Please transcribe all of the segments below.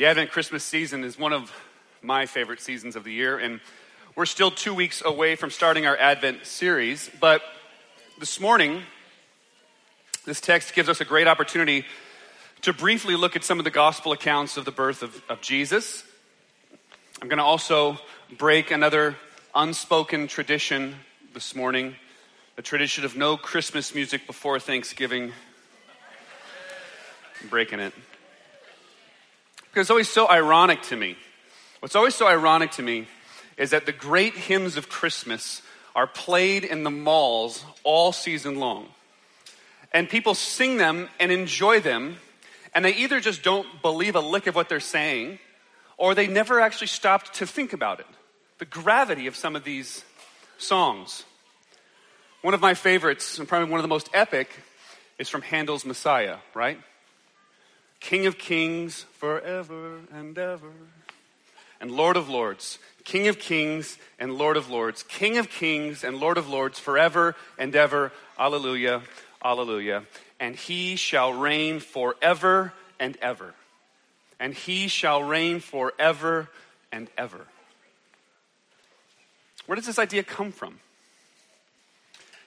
The Advent Christmas season is one of my favorite seasons of the year, and we're still two weeks away from starting our Advent series. But this morning, this text gives us a great opportunity to briefly look at some of the gospel accounts of the birth of, of Jesus. I'm going to also break another unspoken tradition this morning the tradition of no Christmas music before Thanksgiving. I'm breaking it. Because it's always so ironic to me. What's always so ironic to me is that the great hymns of Christmas are played in the malls all season long. And people sing them and enjoy them, and they either just don't believe a lick of what they're saying, or they never actually stopped to think about it. The gravity of some of these songs. One of my favorites, and probably one of the most epic, is from Handel's Messiah, right? King of kings forever and ever, and Lord of lords, King of kings and Lord of lords, King of kings and Lord of lords forever and ever. Alleluia, alleluia. And he shall reign forever and ever. And he shall reign forever and ever. Where does this idea come from?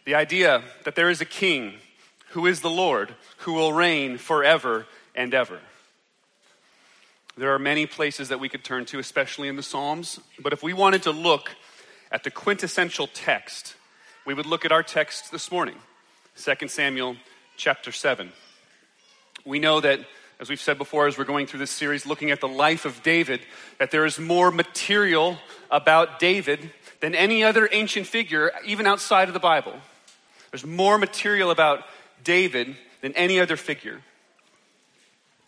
The idea that there is a king who is the Lord who will reign forever and ever. There are many places that we could turn to, especially in the Psalms, but if we wanted to look at the quintessential text, we would look at our text this morning, 2 Samuel chapter 7. We know that, as we've said before, as we're going through this series looking at the life of David, that there is more material about David than any other ancient figure, even outside of the Bible. There's more material about David than any other figure.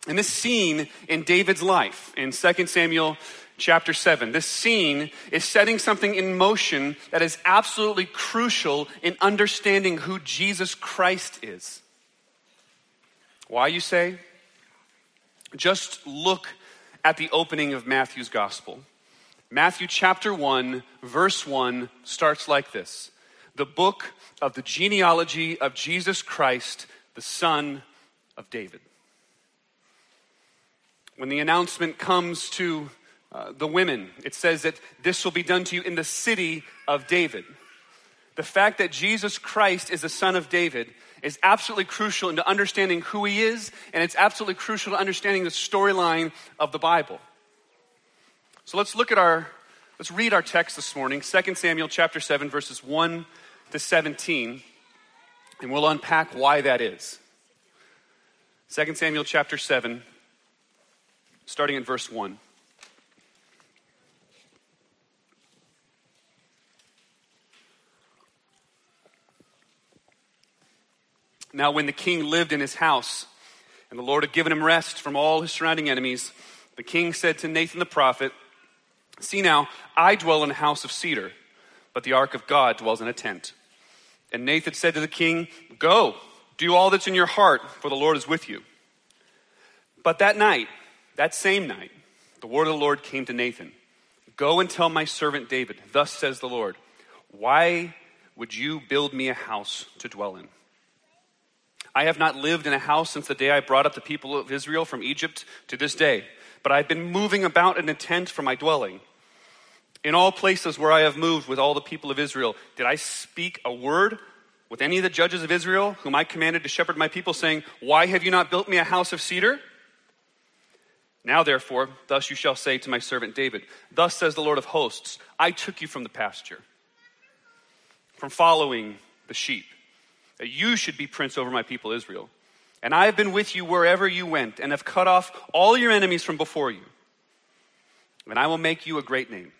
And this scene in David's life in 2 Samuel chapter 7, this scene is setting something in motion that is absolutely crucial in understanding who Jesus Christ is. Why, you say? Just look at the opening of Matthew's gospel. Matthew chapter 1, verse 1 starts like this The book of the genealogy of Jesus Christ, the son of David when the announcement comes to uh, the women, it says that this will be done to you in the city of David. The fact that Jesus Christ is the son of David is absolutely crucial into understanding who he is, and it's absolutely crucial to understanding the storyline of the Bible. So let's look at our, let's read our text this morning, 2 Samuel chapter 7, verses 1 to 17, and we'll unpack why that is. 2 Samuel chapter 7, starting in verse 1. Now, when the king lived in his house, and the Lord had given him rest from all his surrounding enemies, the king said to Nathan the prophet, See now, I dwell in a house of cedar, but the ark of God dwells in a tent. And Nathan said to the king, Go, do all that's in your heart, for the Lord is with you. But that night, that same night, the word of the Lord came to Nathan Go and tell my servant David, Thus says the Lord, why would you build me a house to dwell in? I have not lived in a house since the day I brought up the people of Israel from Egypt to this day, but I've been moving about in a tent for my dwelling. In all places where I have moved with all the people of Israel, did I speak a word with any of the judges of Israel, whom I commanded to shepherd my people, saying, Why have you not built me a house of cedar? Now, therefore, thus you shall say to my servant David, Thus says the Lord of hosts, I took you from the pasture, from following the sheep, that you should be prince over my people Israel. And I have been with you wherever you went, and have cut off all your enemies from before you. And I will make you a great name,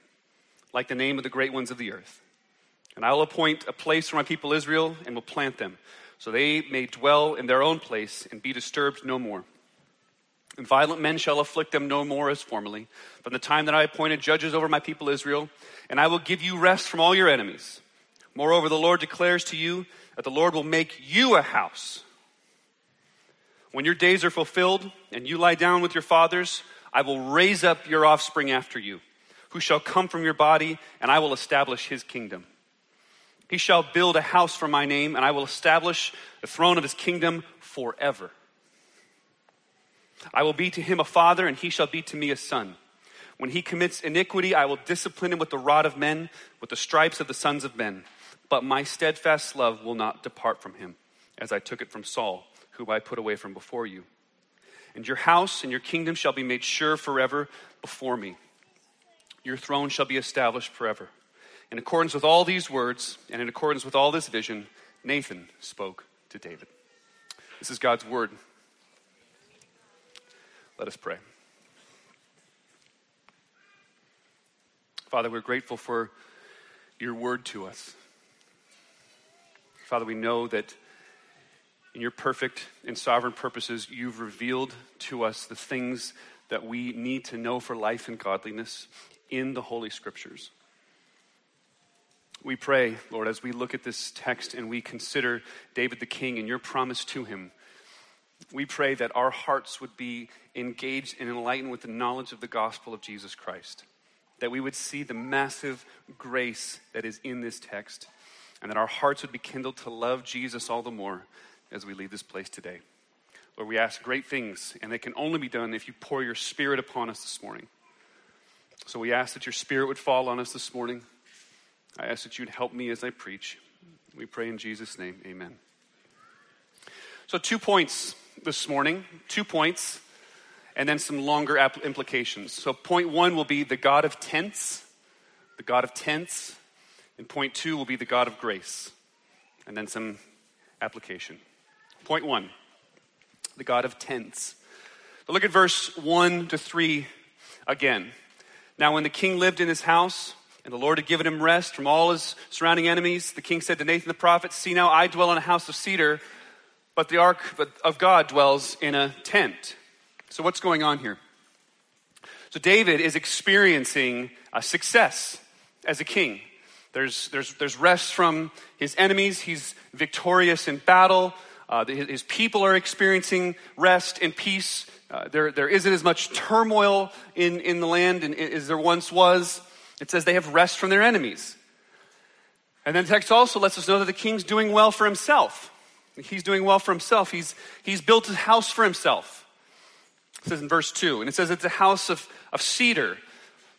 like the name of the great ones of the earth. And I will appoint a place for my people Israel, and will plant them, so they may dwell in their own place and be disturbed no more. And violent men shall afflict them no more as formerly, from the time that I appointed judges over my people Israel, and I will give you rest from all your enemies. Moreover, the Lord declares to you that the Lord will make you a house. When your days are fulfilled and you lie down with your fathers, I will raise up your offspring after you, who shall come from your body, and I will establish his kingdom. He shall build a house for my name, and I will establish the throne of his kingdom forever. I will be to him a father, and he shall be to me a son. When he commits iniquity, I will discipline him with the rod of men, with the stripes of the sons of men. But my steadfast love will not depart from him, as I took it from Saul, whom I put away from before you. And your house and your kingdom shall be made sure forever before me. Your throne shall be established forever. In accordance with all these words, and in accordance with all this vision, Nathan spoke to David. This is God's word. Let us pray. Father, we're grateful for your word to us. Father, we know that in your perfect and sovereign purposes, you've revealed to us the things that we need to know for life and godliness in the Holy Scriptures. We pray, Lord, as we look at this text and we consider David the king and your promise to him, we pray that our hearts would be engaged and enlightened with the knowledge of the gospel of Jesus Christ, that we would see the massive grace that is in this text, and that our hearts would be kindled to love Jesus all the more as we leave this place today. Lord, we ask great things, and they can only be done if you pour your spirit upon us this morning. So we ask that your spirit would fall on us this morning. I ask that you'd help me as I preach. We pray in Jesus' name. Amen. So, two points this morning, two points, and then some longer implications. So, point one will be the God of tents, the God of tents, and point two will be the God of grace, and then some application. Point one the God of tents. So look at verse 1 to 3 again. Now, when the king lived in his house, and the Lord had given him rest from all his surrounding enemies, the king said to Nathan the prophet, See now, I dwell in a house of cedar but the ark of God dwells in a tent. So, what's going on here? So, David is experiencing a success as a king. There's, there's, there's rest from his enemies, he's victorious in battle. Uh, his people are experiencing rest and peace. Uh, there, there isn't as much turmoil in, in the land as there once was. It says they have rest from their enemies. And then the text also lets us know that the king's doing well for himself. He's doing well for himself. He's, he's built a house for himself. It says in verse 2, and it says it's a house of, of cedar.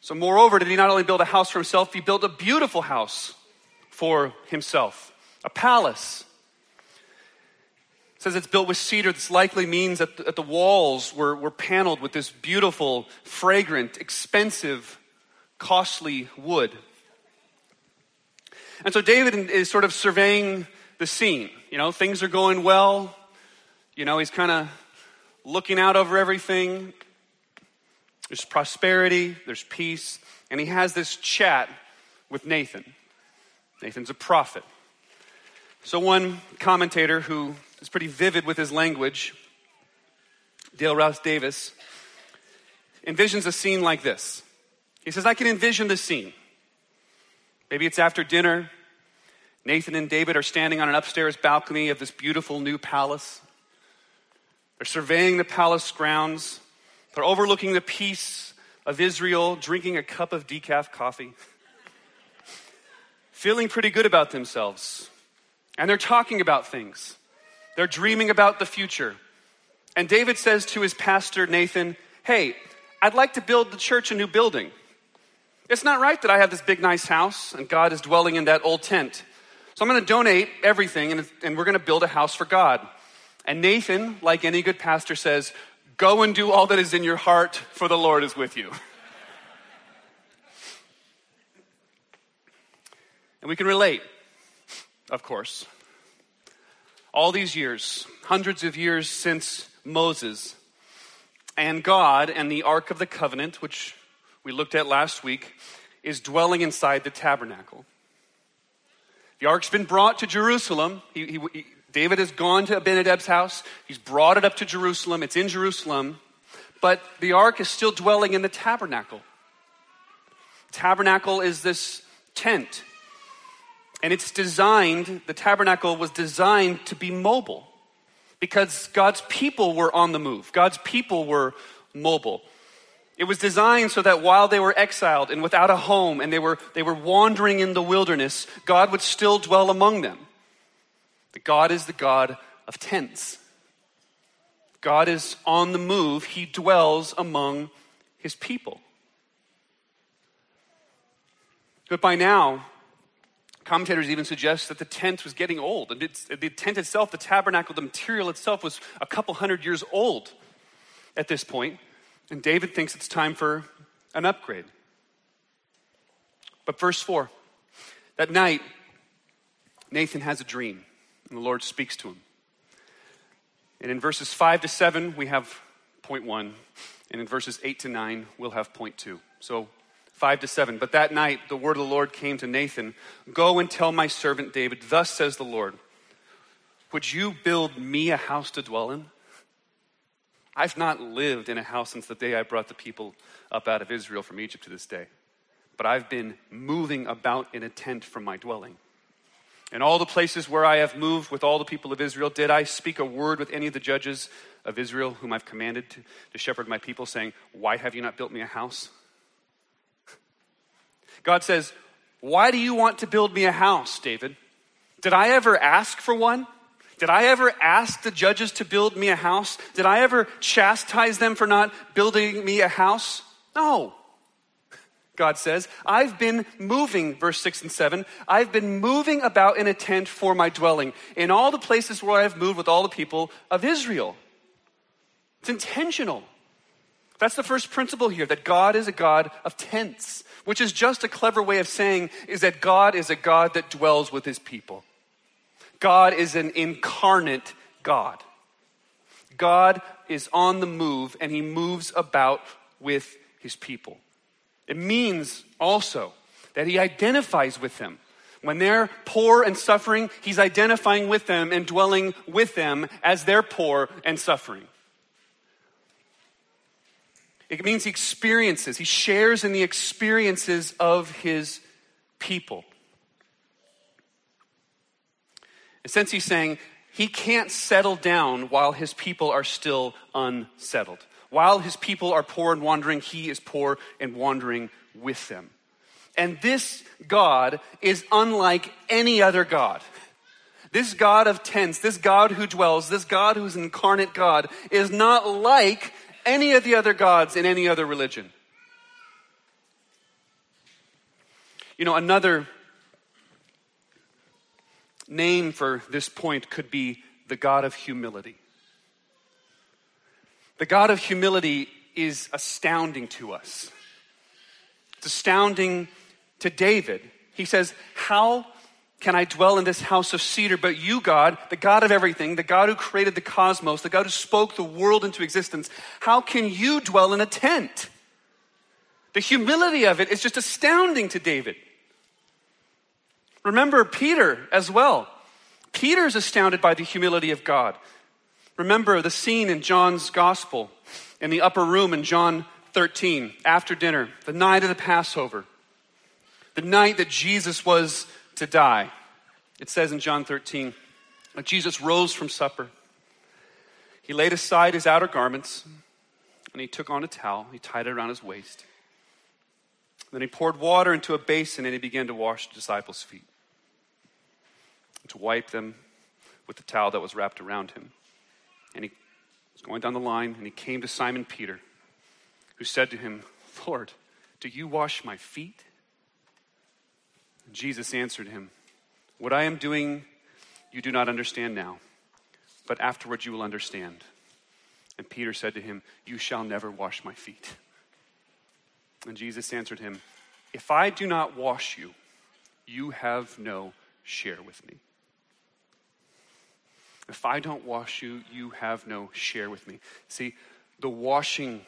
So, moreover, did he not only build a house for himself, he built a beautiful house for himself, a palace. It says it's built with cedar. This likely means that the, that the walls were, were paneled with this beautiful, fragrant, expensive, costly wood. And so David is sort of surveying the scene. You know, things are going well. You know, he's kind of looking out over everything. There's prosperity, there's peace. And he has this chat with Nathan. Nathan's a prophet. So, one commentator who is pretty vivid with his language, Dale Ralph Davis, envisions a scene like this. He says, I can envision the scene. Maybe it's after dinner, Nathan and David are standing on an upstairs balcony of this beautiful new palace. They're surveying the palace grounds. They're overlooking the peace of Israel, drinking a cup of decaf coffee, feeling pretty good about themselves. And they're talking about things. They're dreaming about the future. And David says to his pastor, Nathan, Hey, I'd like to build the church a new building. It's not right that I have this big, nice house and God is dwelling in that old tent. So I'm going to donate everything and, and we're going to build a house for God. And Nathan, like any good pastor, says, Go and do all that is in your heart, for the Lord is with you. and we can relate, of course. All these years, hundreds of years since Moses, and God and the Ark of the Covenant, which we looked at last week, is dwelling inside the tabernacle. The ark's been brought to Jerusalem. He, he, he, David has gone to Abinadab's house. He's brought it up to Jerusalem. It's in Jerusalem. But the ark is still dwelling in the tabernacle. Tabernacle is this tent. And it's designed, the tabernacle was designed to be mobile because God's people were on the move. God's people were mobile. It was designed so that while they were exiled and without a home and they were, they were wandering in the wilderness, God would still dwell among them. That God is the God of tents. God is on the move, He dwells among His people. But by now, commentators even suggest that the tent was getting old. And the tent itself, the tabernacle, the material itself was a couple hundred years old at this point. And David thinks it's time for an upgrade. But verse 4 that night, Nathan has a dream, and the Lord speaks to him. And in verses 5 to 7, we have point 1. And in verses 8 to 9, we'll have point 2. So 5 to 7. But that night, the word of the Lord came to Nathan Go and tell my servant David, Thus says the Lord, Would you build me a house to dwell in? I've not lived in a house since the day I brought the people up out of Israel from Egypt to this day, but I've been moving about in a tent from my dwelling. In all the places where I have moved with all the people of Israel, did I speak a word with any of the judges of Israel whom I've commanded to, to shepherd my people, saying, Why have you not built me a house? God says, Why do you want to build me a house, David? Did I ever ask for one? Did I ever ask the judges to build me a house? Did I ever chastise them for not building me a house? No. God says, I've been moving, verse 6 and 7, I've been moving about in a tent for my dwelling, in all the places where I've moved with all the people of Israel. It's intentional. That's the first principle here that God is a God of tents which is just a clever way of saying is that God is a God that dwells with his people. God is an incarnate God. God is on the move and he moves about with his people. It means also that he identifies with them. When they're poor and suffering, he's identifying with them and dwelling with them as they're poor and suffering. It means he experiences, he shares in the experiences of his people. And since he's saying he can't settle down while his people are still unsettled. While his people are poor and wandering, he is poor and wandering with them. And this God is unlike any other God. This God of tents, this God who dwells, this God who's incarnate God, is not like any of the other gods in any other religion. You know, another name for this point could be the God of humility. The God of humility is astounding to us. It's astounding to David. He says, How can I dwell in this house of cedar? But you, God, the God of everything, the God who created the cosmos, the God who spoke the world into existence, how can you dwell in a tent? The humility of it is just astounding to David. Remember Peter as well. Peter's astounded by the humility of God. Remember the scene in John's gospel in the upper room in John 13 after dinner, the night of the Passover, the night that Jesus was to die. It says in John 13 that Jesus rose from supper. He laid aside his outer garments and he took on a towel. He tied it around his waist. Then he poured water into a basin and he began to wash the disciples' feet, to wipe them with the towel that was wrapped around him. And he was going down the line and he came to Simon Peter, who said to him, Lord, do you wash my feet? Jesus answered him, What I am doing, you do not understand now, but afterwards you will understand. And Peter said to him, You shall never wash my feet. And Jesus answered him, If I do not wash you, you have no share with me. If I don't wash you, you have no share with me. See, the washing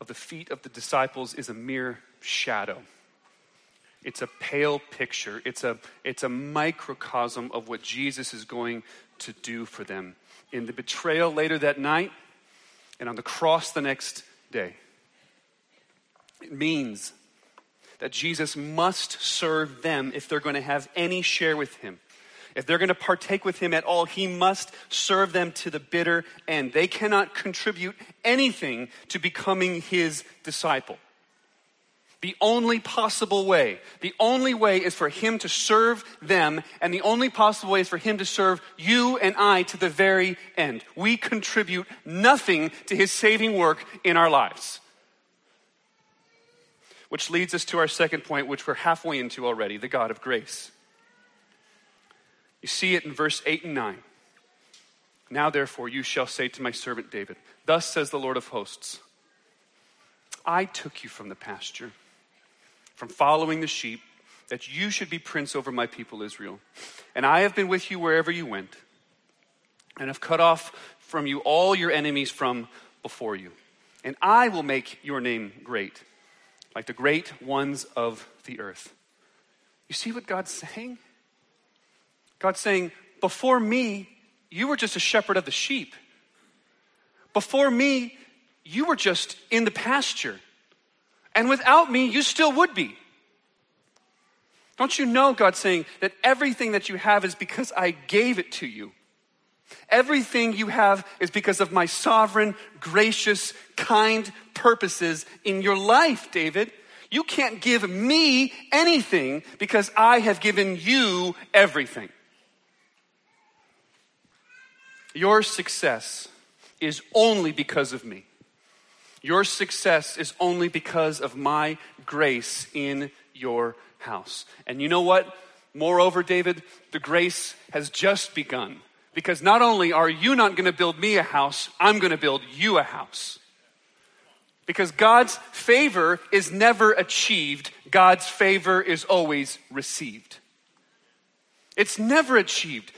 of the feet of the disciples is a mere shadow. It's a pale picture. It's a, it's a microcosm of what Jesus is going to do for them in the betrayal later that night and on the cross the next day. It means that Jesus must serve them if they're going to have any share with him. If they're going to partake with him at all, he must serve them to the bitter end. They cannot contribute anything to becoming his disciple. The only possible way, the only way is for him to serve them, and the only possible way is for him to serve you and I to the very end. We contribute nothing to his saving work in our lives. Which leads us to our second point, which we're halfway into already the God of grace. You see it in verse 8 and 9. Now, therefore, you shall say to my servant David, Thus says the Lord of hosts, I took you from the pasture from following the sheep, that you should be prince over my people Israel. And I have been with you wherever you went, and have cut off from you all your enemies from before you. And I will make your name great, like the great ones of the earth. You see what God's saying? God's saying, Before me, you were just a shepherd of the sheep. Before me, you were just in the pasture. And without me, you still would be. Don't you know, God's saying, that everything that you have is because I gave it to you? Everything you have is because of my sovereign, gracious, kind purposes in your life, David. You can't give me anything because I have given you everything. Your success is only because of me. Your success is only because of my grace in your house. And you know what? Moreover, David, the grace has just begun. Because not only are you not going to build me a house, I'm going to build you a house. Because God's favor is never achieved, God's favor is always received. It's never achieved.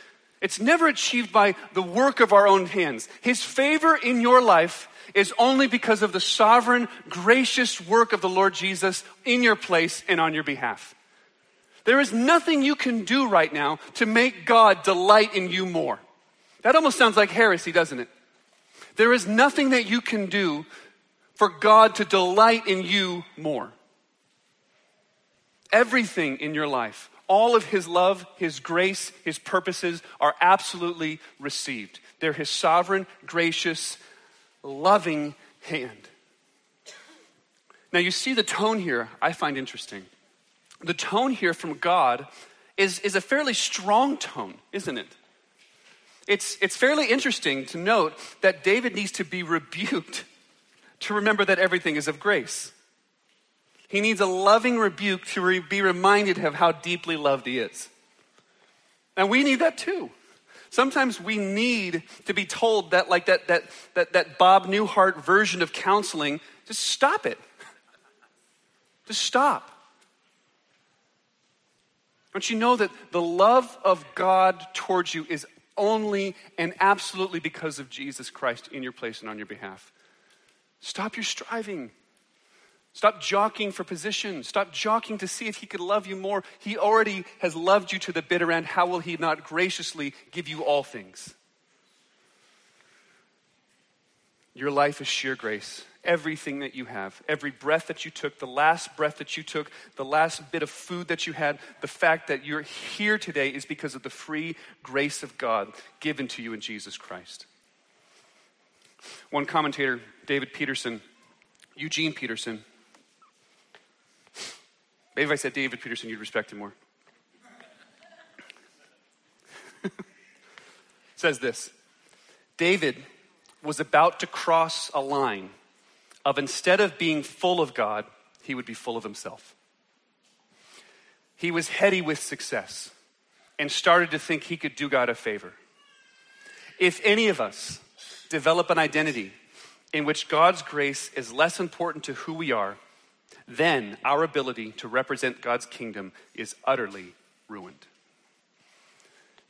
It's never achieved by the work of our own hands. His favor in your life is only because of the sovereign, gracious work of the Lord Jesus in your place and on your behalf. There is nothing you can do right now to make God delight in you more. That almost sounds like heresy, doesn't it? There is nothing that you can do for God to delight in you more. Everything in your life, all of His love, His grace, His purposes are absolutely received. They're His sovereign, gracious, loving hand. Now, you see the tone here, I find interesting. The tone here from God is, is a fairly strong tone, isn't it? It's, it's fairly interesting to note that David needs to be rebuked to remember that everything is of grace. He needs a loving rebuke to re- be reminded of how deeply loved he is. And we need that too. Sometimes we need to be told that, like that, that, that, that Bob Newhart version of counseling, just stop it. Just stop. Don't you know that the love of God towards you is only and absolutely because of Jesus Christ in your place and on your behalf? Stop your striving. Stop jockeying for position. Stop jockeying to see if he could love you more. He already has loved you to the bitter end. How will he not graciously give you all things? Your life is sheer grace. Everything that you have, every breath that you took, the last breath that you took, the last bit of food that you had, the fact that you're here today is because of the free grace of God given to you in Jesus Christ. One commentator, David Peterson, Eugene Peterson, Maybe if I said David Peterson, you'd respect him more. says this David was about to cross a line of instead of being full of God, he would be full of himself. He was heady with success and started to think he could do God a favor. If any of us develop an identity in which God's grace is less important to who we are then our ability to represent God's kingdom is utterly ruined.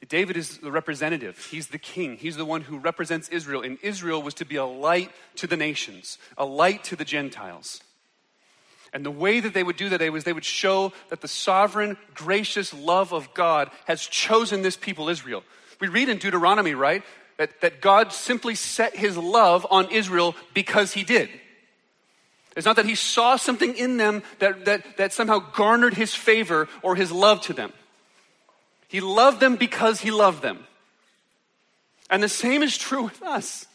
David is the representative. He's the king. He's the one who represents Israel. And Israel was to be a light to the nations, a light to the Gentiles. And the way that they would do that was they would show that the sovereign, gracious love of God has chosen this people, Israel. We read in Deuteronomy, right? That, that God simply set his love on Israel because he did. It's not that he saw something in them that, that, that somehow garnered his favor or his love to them. He loved them because he loved them. And the same is true with us.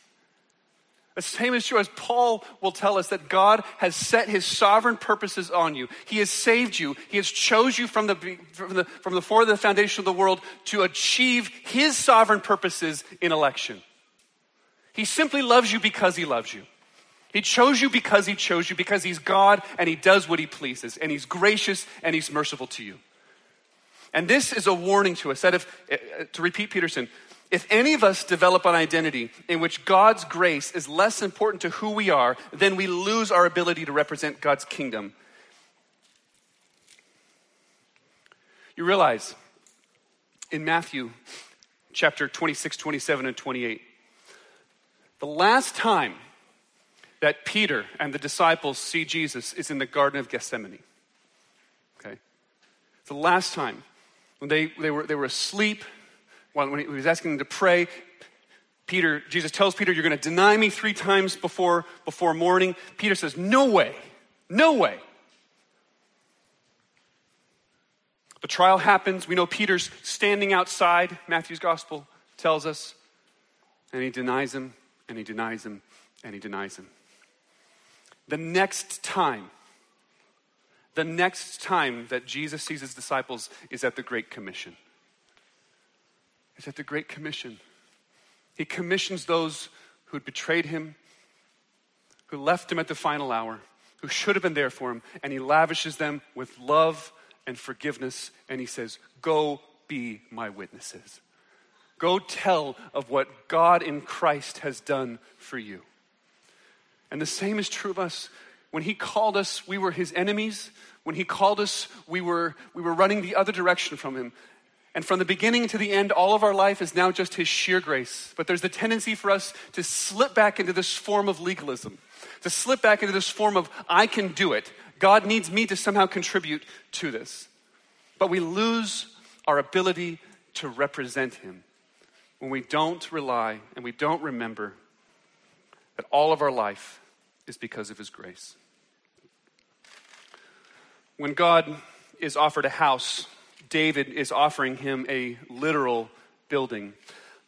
The same is true as Paul will tell us that God has set his sovereign purposes on you. He has saved you. He has chose you from the, from the, from the before the foundation of the world to achieve his sovereign purposes in election. He simply loves you because he loves you. He chose you because he chose you, because he's God and he does what he pleases, and he's gracious and he's merciful to you. And this is a warning to us that if, eh, eh, to repeat Peterson, if any of us develop an identity in which God's grace is less important to who we are, then we lose our ability to represent God's kingdom. You realize in Matthew chapter 26, 27, and 28, the last time that Peter and the disciples see Jesus is in the Garden of Gethsemane. Okay? It's the last time when they, they, were, they were asleep when he was asking them to pray, Peter, Jesus tells Peter, You're going to deny me three times before, before morning. Peter says, No way, no way. The trial happens. We know Peter's standing outside, Matthew's gospel tells us. And he denies him, and he denies him, and he denies him. The next time, the next time that Jesus sees his disciples is at the Great Commission is at the Great Commission. He commissions those who had betrayed him, who left him at the final hour, who should have been there for him, and he lavishes them with love and forgiveness, and he says, Go be my witnesses. Go tell of what God in Christ has done for you. And the same is true of us. When he called us, we were his enemies. When he called us, we were, we were running the other direction from him. And from the beginning to the end, all of our life is now just His sheer grace. But there's the tendency for us to slip back into this form of legalism, to slip back into this form of, I can do it. God needs me to somehow contribute to this. But we lose our ability to represent Him when we don't rely and we don't remember that all of our life is because of His grace. When God is offered a house David is offering him a literal building.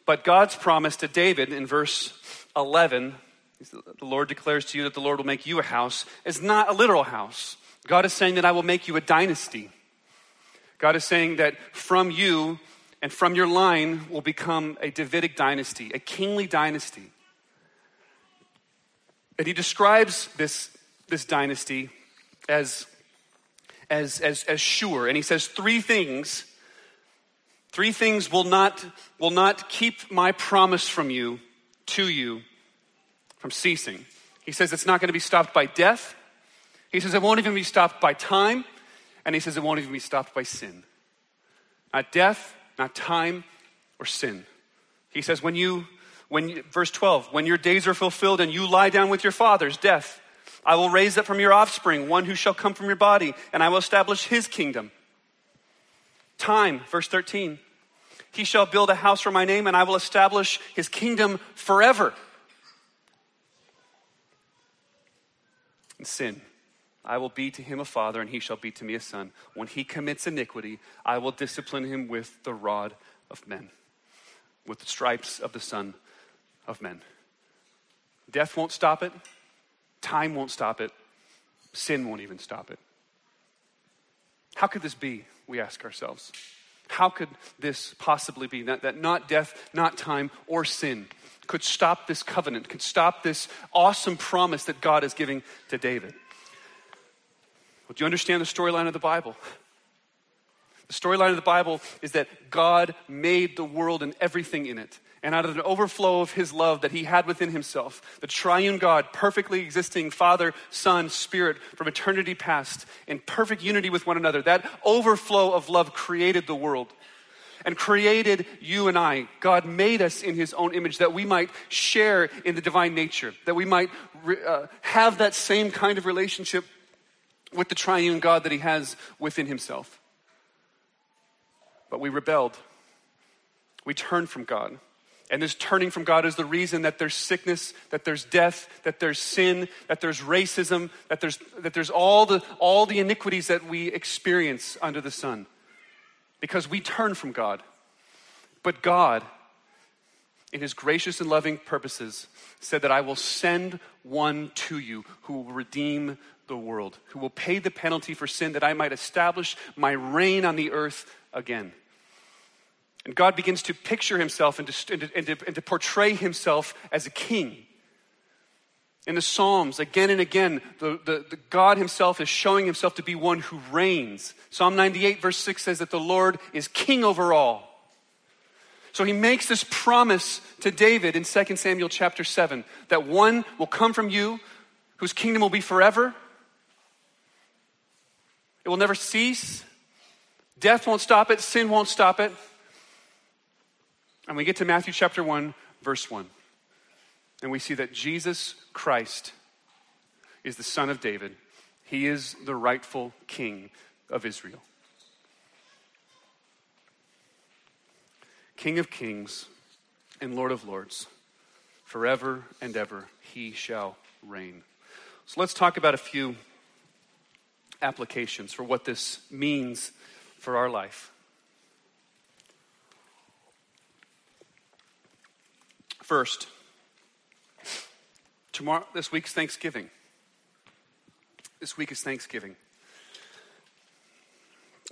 But God's promise to David in verse 11, the Lord declares to you that the Lord will make you a house, is not a literal house. God is saying that I will make you a dynasty. God is saying that from you and from your line will become a Davidic dynasty, a kingly dynasty. And he describes this, this dynasty as as, as, as sure. And he says, Three things, three things will not, will not keep my promise from you, to you, from ceasing. He says, It's not going to be stopped by death. He says, It won't even be stopped by time. And he says, It won't even be stopped by sin. Not death, not time, or sin. He says, When you, when you, verse 12, when your days are fulfilled and you lie down with your fathers, death, I will raise up from your offspring one who shall come from your body, and I will establish his kingdom. Time, verse 13. He shall build a house for my name, and I will establish his kingdom forever. And sin. I will be to him a father, and he shall be to me a son. When he commits iniquity, I will discipline him with the rod of men, with the stripes of the Son of men. Death won't stop it. Time won't stop it, sin won't even stop it. How could this be? We ask ourselves. How could this possibly be? That, that not death, not time, or sin could stop this covenant, could stop this awesome promise that God is giving to David. Well, do you understand the storyline of the Bible? The storyline of the Bible is that God made the world and everything in it and out of an overflow of his love that he had within himself, the triune God, perfectly existing Father, Son, Spirit from eternity past, in perfect unity with one another, that overflow of love created the world and created you and I. God made us in his own image that we might share in the divine nature, that we might uh, have that same kind of relationship with the triune God that he has within himself. But we rebelled. We turned from God. And this turning from God is the reason that there's sickness, that there's death, that there's sin, that there's racism, that there's, that there's all, the, all the iniquities that we experience under the sun. Because we turn from God. But God, in his gracious and loving purposes, said that I will send one to you who will redeem the world, who will pay the penalty for sin that I might establish my reign on the earth again. And God begins to picture himself and to, and to, and to, portray himself as a king. In the Psalms, again and again, the, the, the, God Himself is showing Himself to be one who reigns. Psalm 98, verse 6 says that the Lord is king over all. So He makes this promise to David in 2 Samuel chapter 7 that one will come from you whose kingdom will be forever. It will never cease. Death won't stop it, sin won't stop it. And we get to Matthew chapter 1, verse 1. And we see that Jesus Christ is the son of David. He is the rightful king of Israel. King of kings and Lord of lords, forever and ever he shall reign. So let's talk about a few applications for what this means for our life. First, Tomorrow, this week's Thanksgiving. This week is Thanksgiving.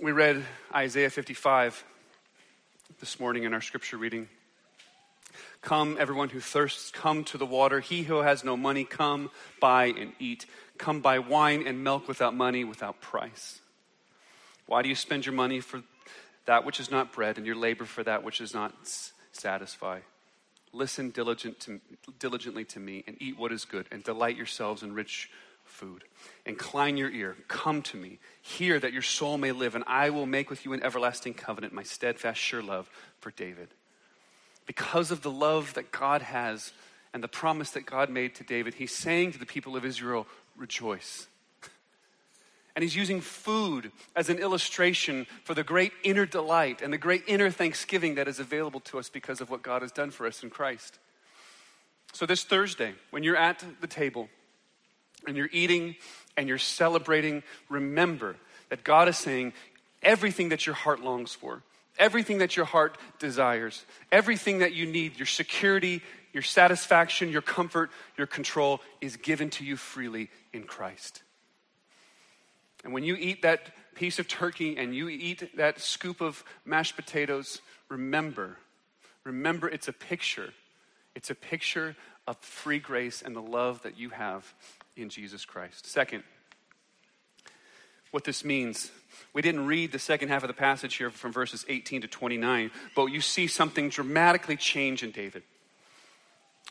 We read Isaiah 55 this morning in our scripture reading. Come, everyone who thirsts, come to the water. He who has no money, come, buy and eat. Come buy wine and milk without money, without price. Why do you spend your money for that which is not bread and your labor for that which does not satisfy? Listen diligent to, diligently to me and eat what is good and delight yourselves in rich food. Incline your ear, come to me, hear that your soul may live, and I will make with you an everlasting covenant, my steadfast, sure love for David. Because of the love that God has and the promise that God made to David, he's saying to the people of Israel, Rejoice. And he's using food as an illustration for the great inner delight and the great inner thanksgiving that is available to us because of what God has done for us in Christ. So, this Thursday, when you're at the table and you're eating and you're celebrating, remember that God is saying everything that your heart longs for, everything that your heart desires, everything that you need, your security, your satisfaction, your comfort, your control is given to you freely in Christ. And when you eat that piece of turkey and you eat that scoop of mashed potatoes, remember, remember it's a picture. It's a picture of free grace and the love that you have in Jesus Christ. Second, what this means. We didn't read the second half of the passage here from verses 18 to 29, but you see something dramatically change in David.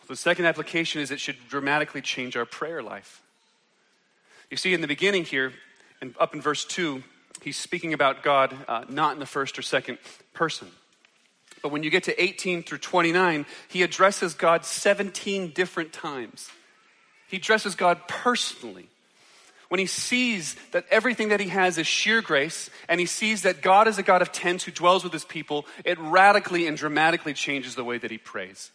The second application is it should dramatically change our prayer life. You see, in the beginning here, and up in verse 2, he's speaking about God uh, not in the first or second person. But when you get to 18 through 29, he addresses God 17 different times. He addresses God personally. When he sees that everything that he has is sheer grace, and he sees that God is a God of tents who dwells with his people, it radically and dramatically changes the way that he prays.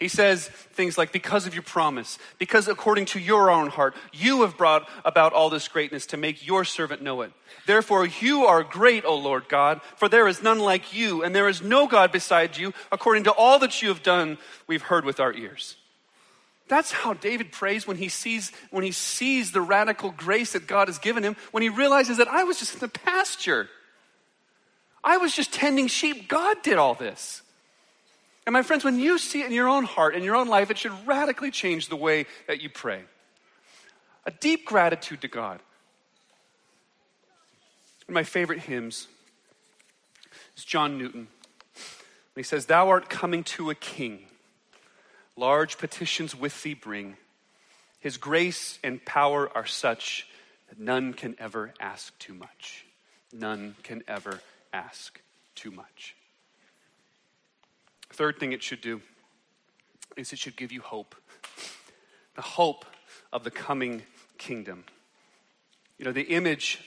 He says things like, Because of your promise, because according to your own heart, you have brought about all this greatness to make your servant know it. Therefore, you are great, O Lord God, for there is none like you, and there is no God beside you. According to all that you have done, we've heard with our ears. That's how David prays when he sees when he sees the radical grace that God has given him, when he realizes that I was just in the pasture. I was just tending sheep. God did all this. And my friends, when you see it in your own heart, in your own life, it should radically change the way that you pray. A deep gratitude to God. One of my favorite hymns is John Newton. He says, Thou art coming to a king, large petitions with thee bring. His grace and power are such that none can ever ask too much. None can ever ask too much. Third thing it should do is it should give you hope the hope of the coming kingdom. You know, the image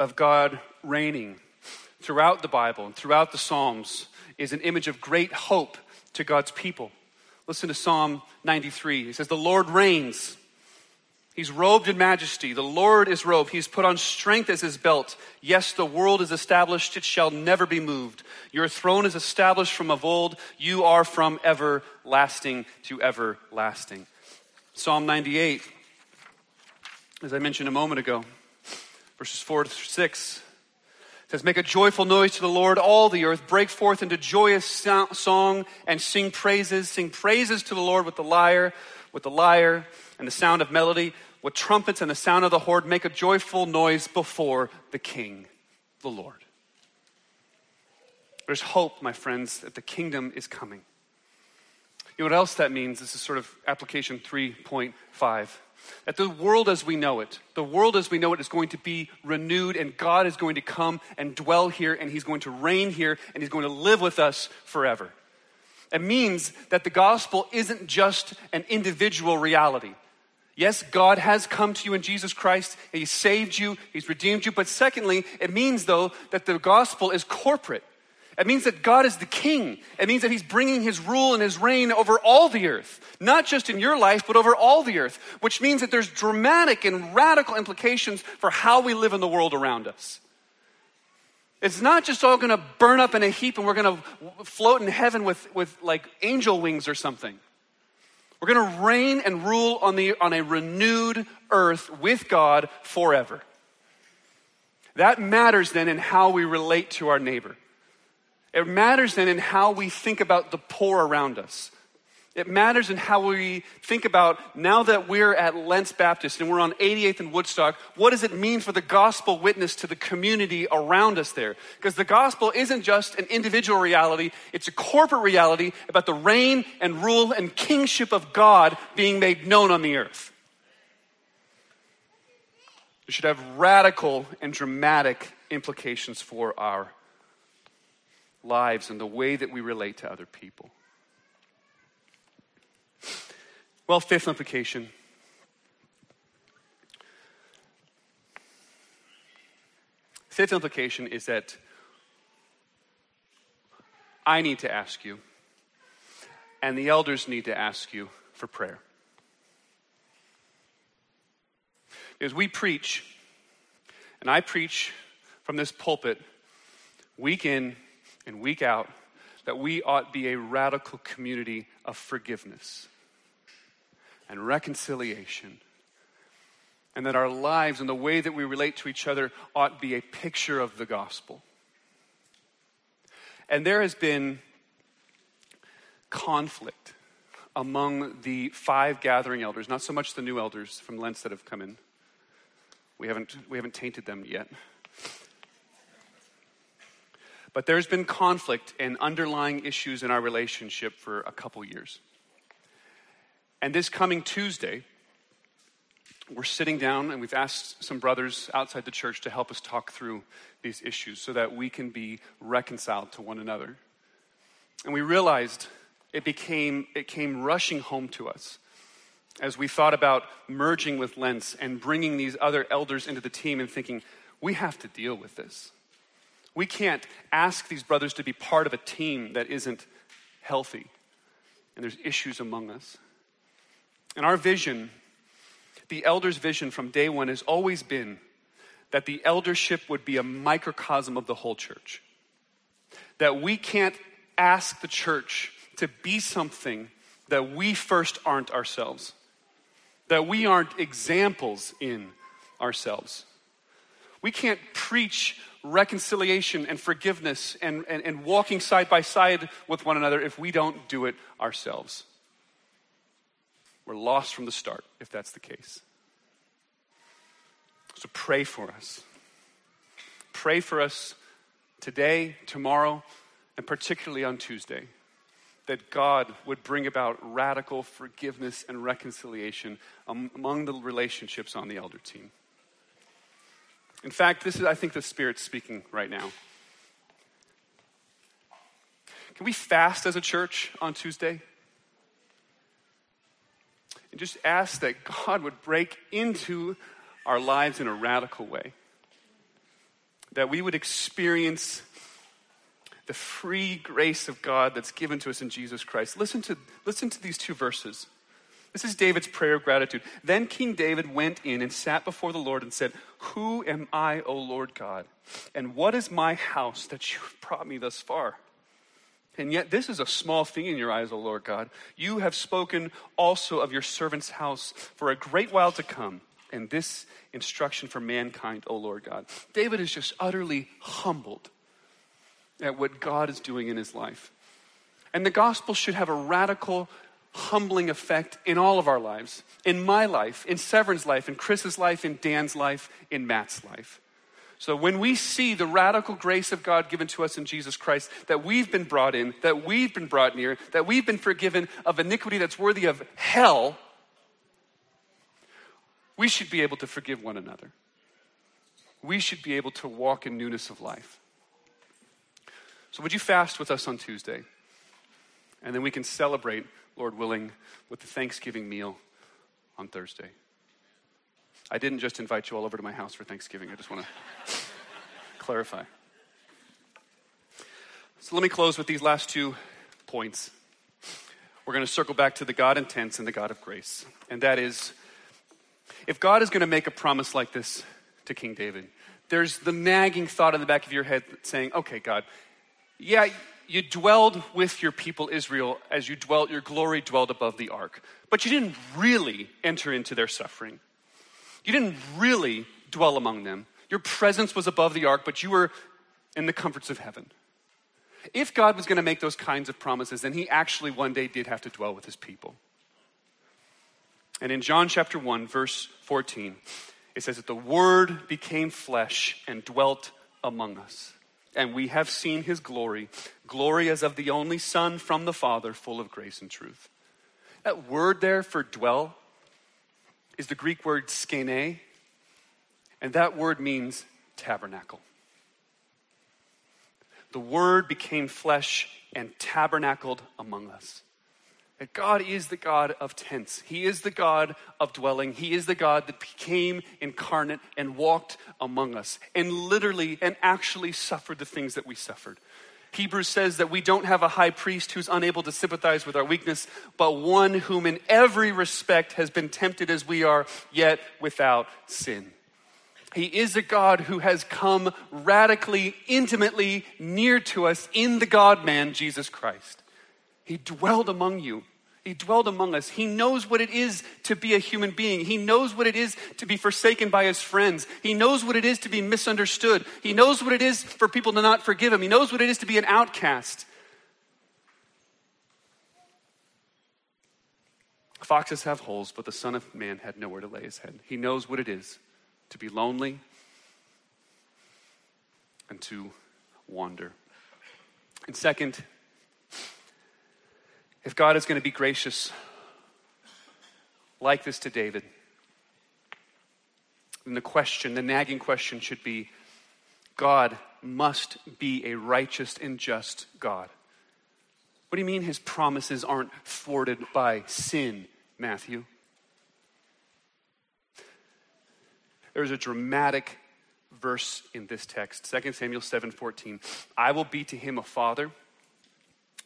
of God reigning throughout the Bible and throughout the Psalms is an image of great hope to God's people. Listen to Psalm 93. He says, The Lord reigns. He's robed in majesty. The Lord is robed. He's put on strength as his belt. Yes, the world is established. It shall never be moved. Your throne is established from of old. You are from everlasting to everlasting. Psalm 98, as I mentioned a moment ago, verses 4 to 6 says, Make a joyful noise to the Lord, all the earth. Break forth into joyous song and sing praises. Sing praises to the Lord with the lyre, with the lyre and the sound of melody with trumpets and the sound of the horn, make a joyful noise before the King, the Lord. There's hope, my friends, that the kingdom is coming. You know what else that means? This is sort of application 3.5. That the world as we know it, the world as we know it is going to be renewed, and God is going to come and dwell here, and He's going to reign here, and He's going to live with us forever. It means that the gospel isn't just an individual reality. Yes, God has come to you in Jesus Christ. He saved you, He's redeemed you. But secondly, it means, though, that the gospel is corporate. It means that God is the king. It means that He's bringing His rule and His reign over all the earth, not just in your life, but over all the earth, which means that there's dramatic and radical implications for how we live in the world around us. It's not just all going to burn up in a heap and we're going to float in heaven with, with like angel wings or something. We're going to reign and rule on, the, on a renewed earth with God forever. That matters then in how we relate to our neighbor. It matters then in how we think about the poor around us. It matters in how we think about now that we're at Lents Baptist and we're on 88th and Woodstock, what does it mean for the gospel witness to the community around us there? Because the gospel isn't just an individual reality, it's a corporate reality about the reign and rule and kingship of God being made known on the earth. It should have radical and dramatic implications for our lives and the way that we relate to other people. Well, fifth implication. Fifth implication is that I need to ask you, and the elders need to ask you for prayer. Because we preach, and I preach from this pulpit week in and week out, that we ought be a radical community of forgiveness and reconciliation. And that our lives and the way that we relate to each other ought be a picture of the gospel. And there has been conflict among the five gathering elders, not so much the new elders from Lents that have come in. We haven't, we haven't tainted them yet. But there's been conflict and underlying issues in our relationship for a couple years. And this coming Tuesday, we're sitting down and we've asked some brothers outside the church to help us talk through these issues so that we can be reconciled to one another. And we realized it became it came rushing home to us as we thought about merging with Lents and bringing these other elders into the team and thinking we have to deal with this. We can't ask these brothers to be part of a team that isn't healthy. And there's issues among us. And our vision, the elders' vision from day one, has always been that the eldership would be a microcosm of the whole church. That we can't ask the church to be something that we first aren't ourselves. That we aren't examples in ourselves. We can't preach reconciliation and forgiveness and, and, and walking side by side with one another if we don't do it ourselves. We're lost from the start if that's the case. So pray for us. Pray for us today, tomorrow, and particularly on Tuesday that God would bring about radical forgiveness and reconciliation among the relationships on the elder team. In fact, this is, I think, the Spirit speaking right now. Can we fast as a church on Tuesday? And just ask that God would break into our lives in a radical way. That we would experience the free grace of God that's given to us in Jesus Christ. Listen to, listen to these two verses This is David's prayer of gratitude. Then King David went in and sat before the Lord and said, Who am I, O Lord God? And what is my house that you have brought me thus far? And yet, this is a small thing in your eyes, O Lord God. You have spoken also of your servant's house for a great while to come, and this instruction for mankind, O Lord God. David is just utterly humbled at what God is doing in his life. And the gospel should have a radical humbling effect in all of our lives in my life, in Severin's life, in Chris's life, in Dan's life, in Matt's life. So when we see the radical grace of God given to us in Jesus Christ, that we've been brought in, that we've been brought near, that we've been forgiven of iniquity that's worthy of hell, we should be able to forgive one another. We should be able to walk in newness of life. So, would you fast with us on Tuesday? And then we can celebrate Lord willing, with the Thanksgiving meal on Thursday. I didn't just invite you all over to my house for Thanksgiving. I just want to clarify. So let me close with these last two points. We're going to circle back to the God intense and the God of grace. And that is if God is going to make a promise like this to King David, there's the nagging thought in the back of your head saying, okay, God, yeah, you dwelled with your people Israel as you dwelt, your glory dwelled above the ark. But you didn't really enter into their suffering. You didn't really dwell among them. Your presence was above the ark, but you were in the comforts of heaven. If God was going to make those kinds of promises, then he actually one day did have to dwell with his people. And in John chapter 1, verse 14, it says that the Word became flesh and dwelt among us and we have seen his glory, glory as of the only Son from the Father, full of grace and truth. That word there for dwell is the Greek word skene, and that word means tabernacle. The word became flesh and tabernacled among us. That God is the God of tents. He is the God of dwelling. He is the God that became incarnate and walked among us and literally and actually suffered the things that we suffered. Hebrews says that we don't have a high priest who's unable to sympathize with our weakness, but one whom in every respect has been tempted as we are, yet without sin. He is a God who has come radically, intimately near to us in the God man, Jesus Christ. He dwelled among you. He dwelled among us. He knows what it is to be a human being. He knows what it is to be forsaken by his friends. He knows what it is to be misunderstood. He knows what it is for people to not forgive him. He knows what it is to be an outcast. Foxes have holes, but the Son of Man had nowhere to lay his head. He knows what it is to be lonely and to wander. And second, if God is going to be gracious like this to David, then the question, the nagging question should be God must be a righteous and just God. What do you mean his promises aren't thwarted by sin, Matthew? There's a dramatic verse in this text, 2 Samuel 7:14. I will be to him a father,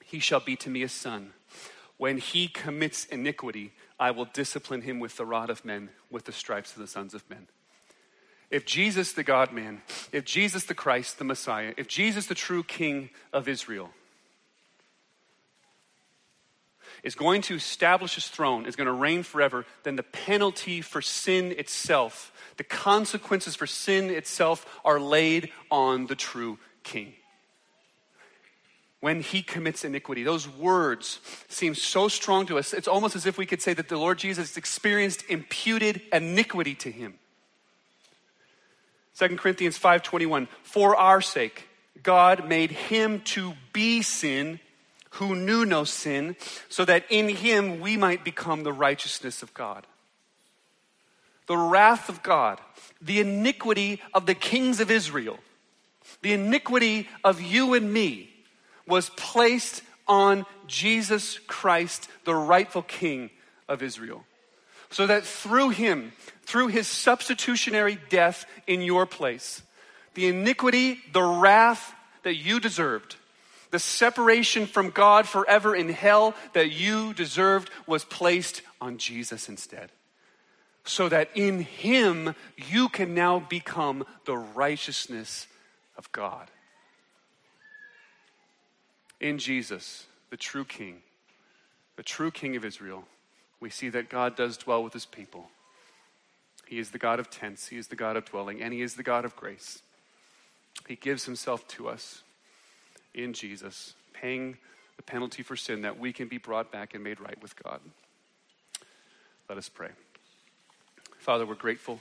he shall be to me a son. When he commits iniquity, I will discipline him with the rod of men, with the stripes of the sons of men. If Jesus, the God man, if Jesus, the Christ, the Messiah, if Jesus, the true King of Israel, is going to establish his throne, is going to reign forever, then the penalty for sin itself, the consequences for sin itself, are laid on the true King when he commits iniquity. Those words seem so strong to us. It's almost as if we could say that the Lord Jesus experienced imputed iniquity to him. 2 Corinthians 5:21 For our sake God made him to be sin who knew no sin so that in him we might become the righteousness of God. The wrath of God, the iniquity of the kings of Israel, the iniquity of you and me was placed on Jesus Christ, the rightful king of Israel. So that through him, through his substitutionary death in your place, the iniquity, the wrath that you deserved, the separation from God forever in hell that you deserved was placed on Jesus instead. So that in him you can now become the righteousness of God. In Jesus, the true King, the true King of Israel, we see that God does dwell with his people. He is the God of tents, he is the God of dwelling, and he is the God of grace. He gives himself to us in Jesus, paying the penalty for sin that we can be brought back and made right with God. Let us pray. Father, we're grateful.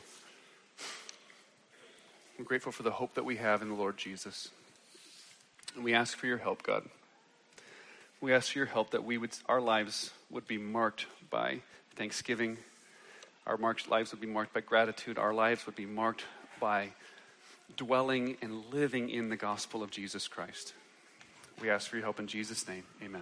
We're grateful for the hope that we have in the Lord Jesus. And we ask for your help, God. We ask for your help that we would, our lives would be marked by thanksgiving. Our marked lives would be marked by gratitude. Our lives would be marked by dwelling and living in the gospel of Jesus Christ. We ask for your help in Jesus' name. Amen.